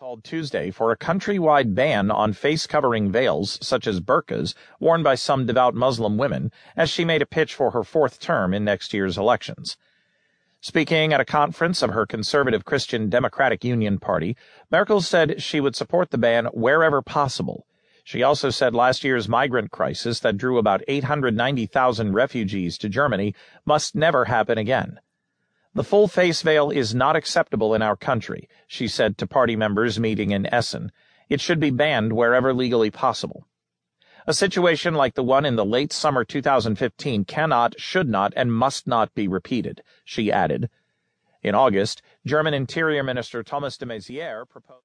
called Tuesday for a countrywide ban on face covering veils, such as burqas, worn by some devout Muslim women, as she made a pitch for her fourth term in next year's elections. Speaking at a conference of her conservative Christian Democratic Union Party, Merkel said she would support the ban wherever possible. She also said last year's migrant crisis that drew about 890,000 refugees to Germany must never happen again. The full face veil is not acceptable in our country, she said to party members meeting in Essen. It should be banned wherever legally possible. A situation like the one in the late summer 2015 cannot, should not, and must not be repeated, she added. In August, German Interior Minister Thomas de Maizière proposed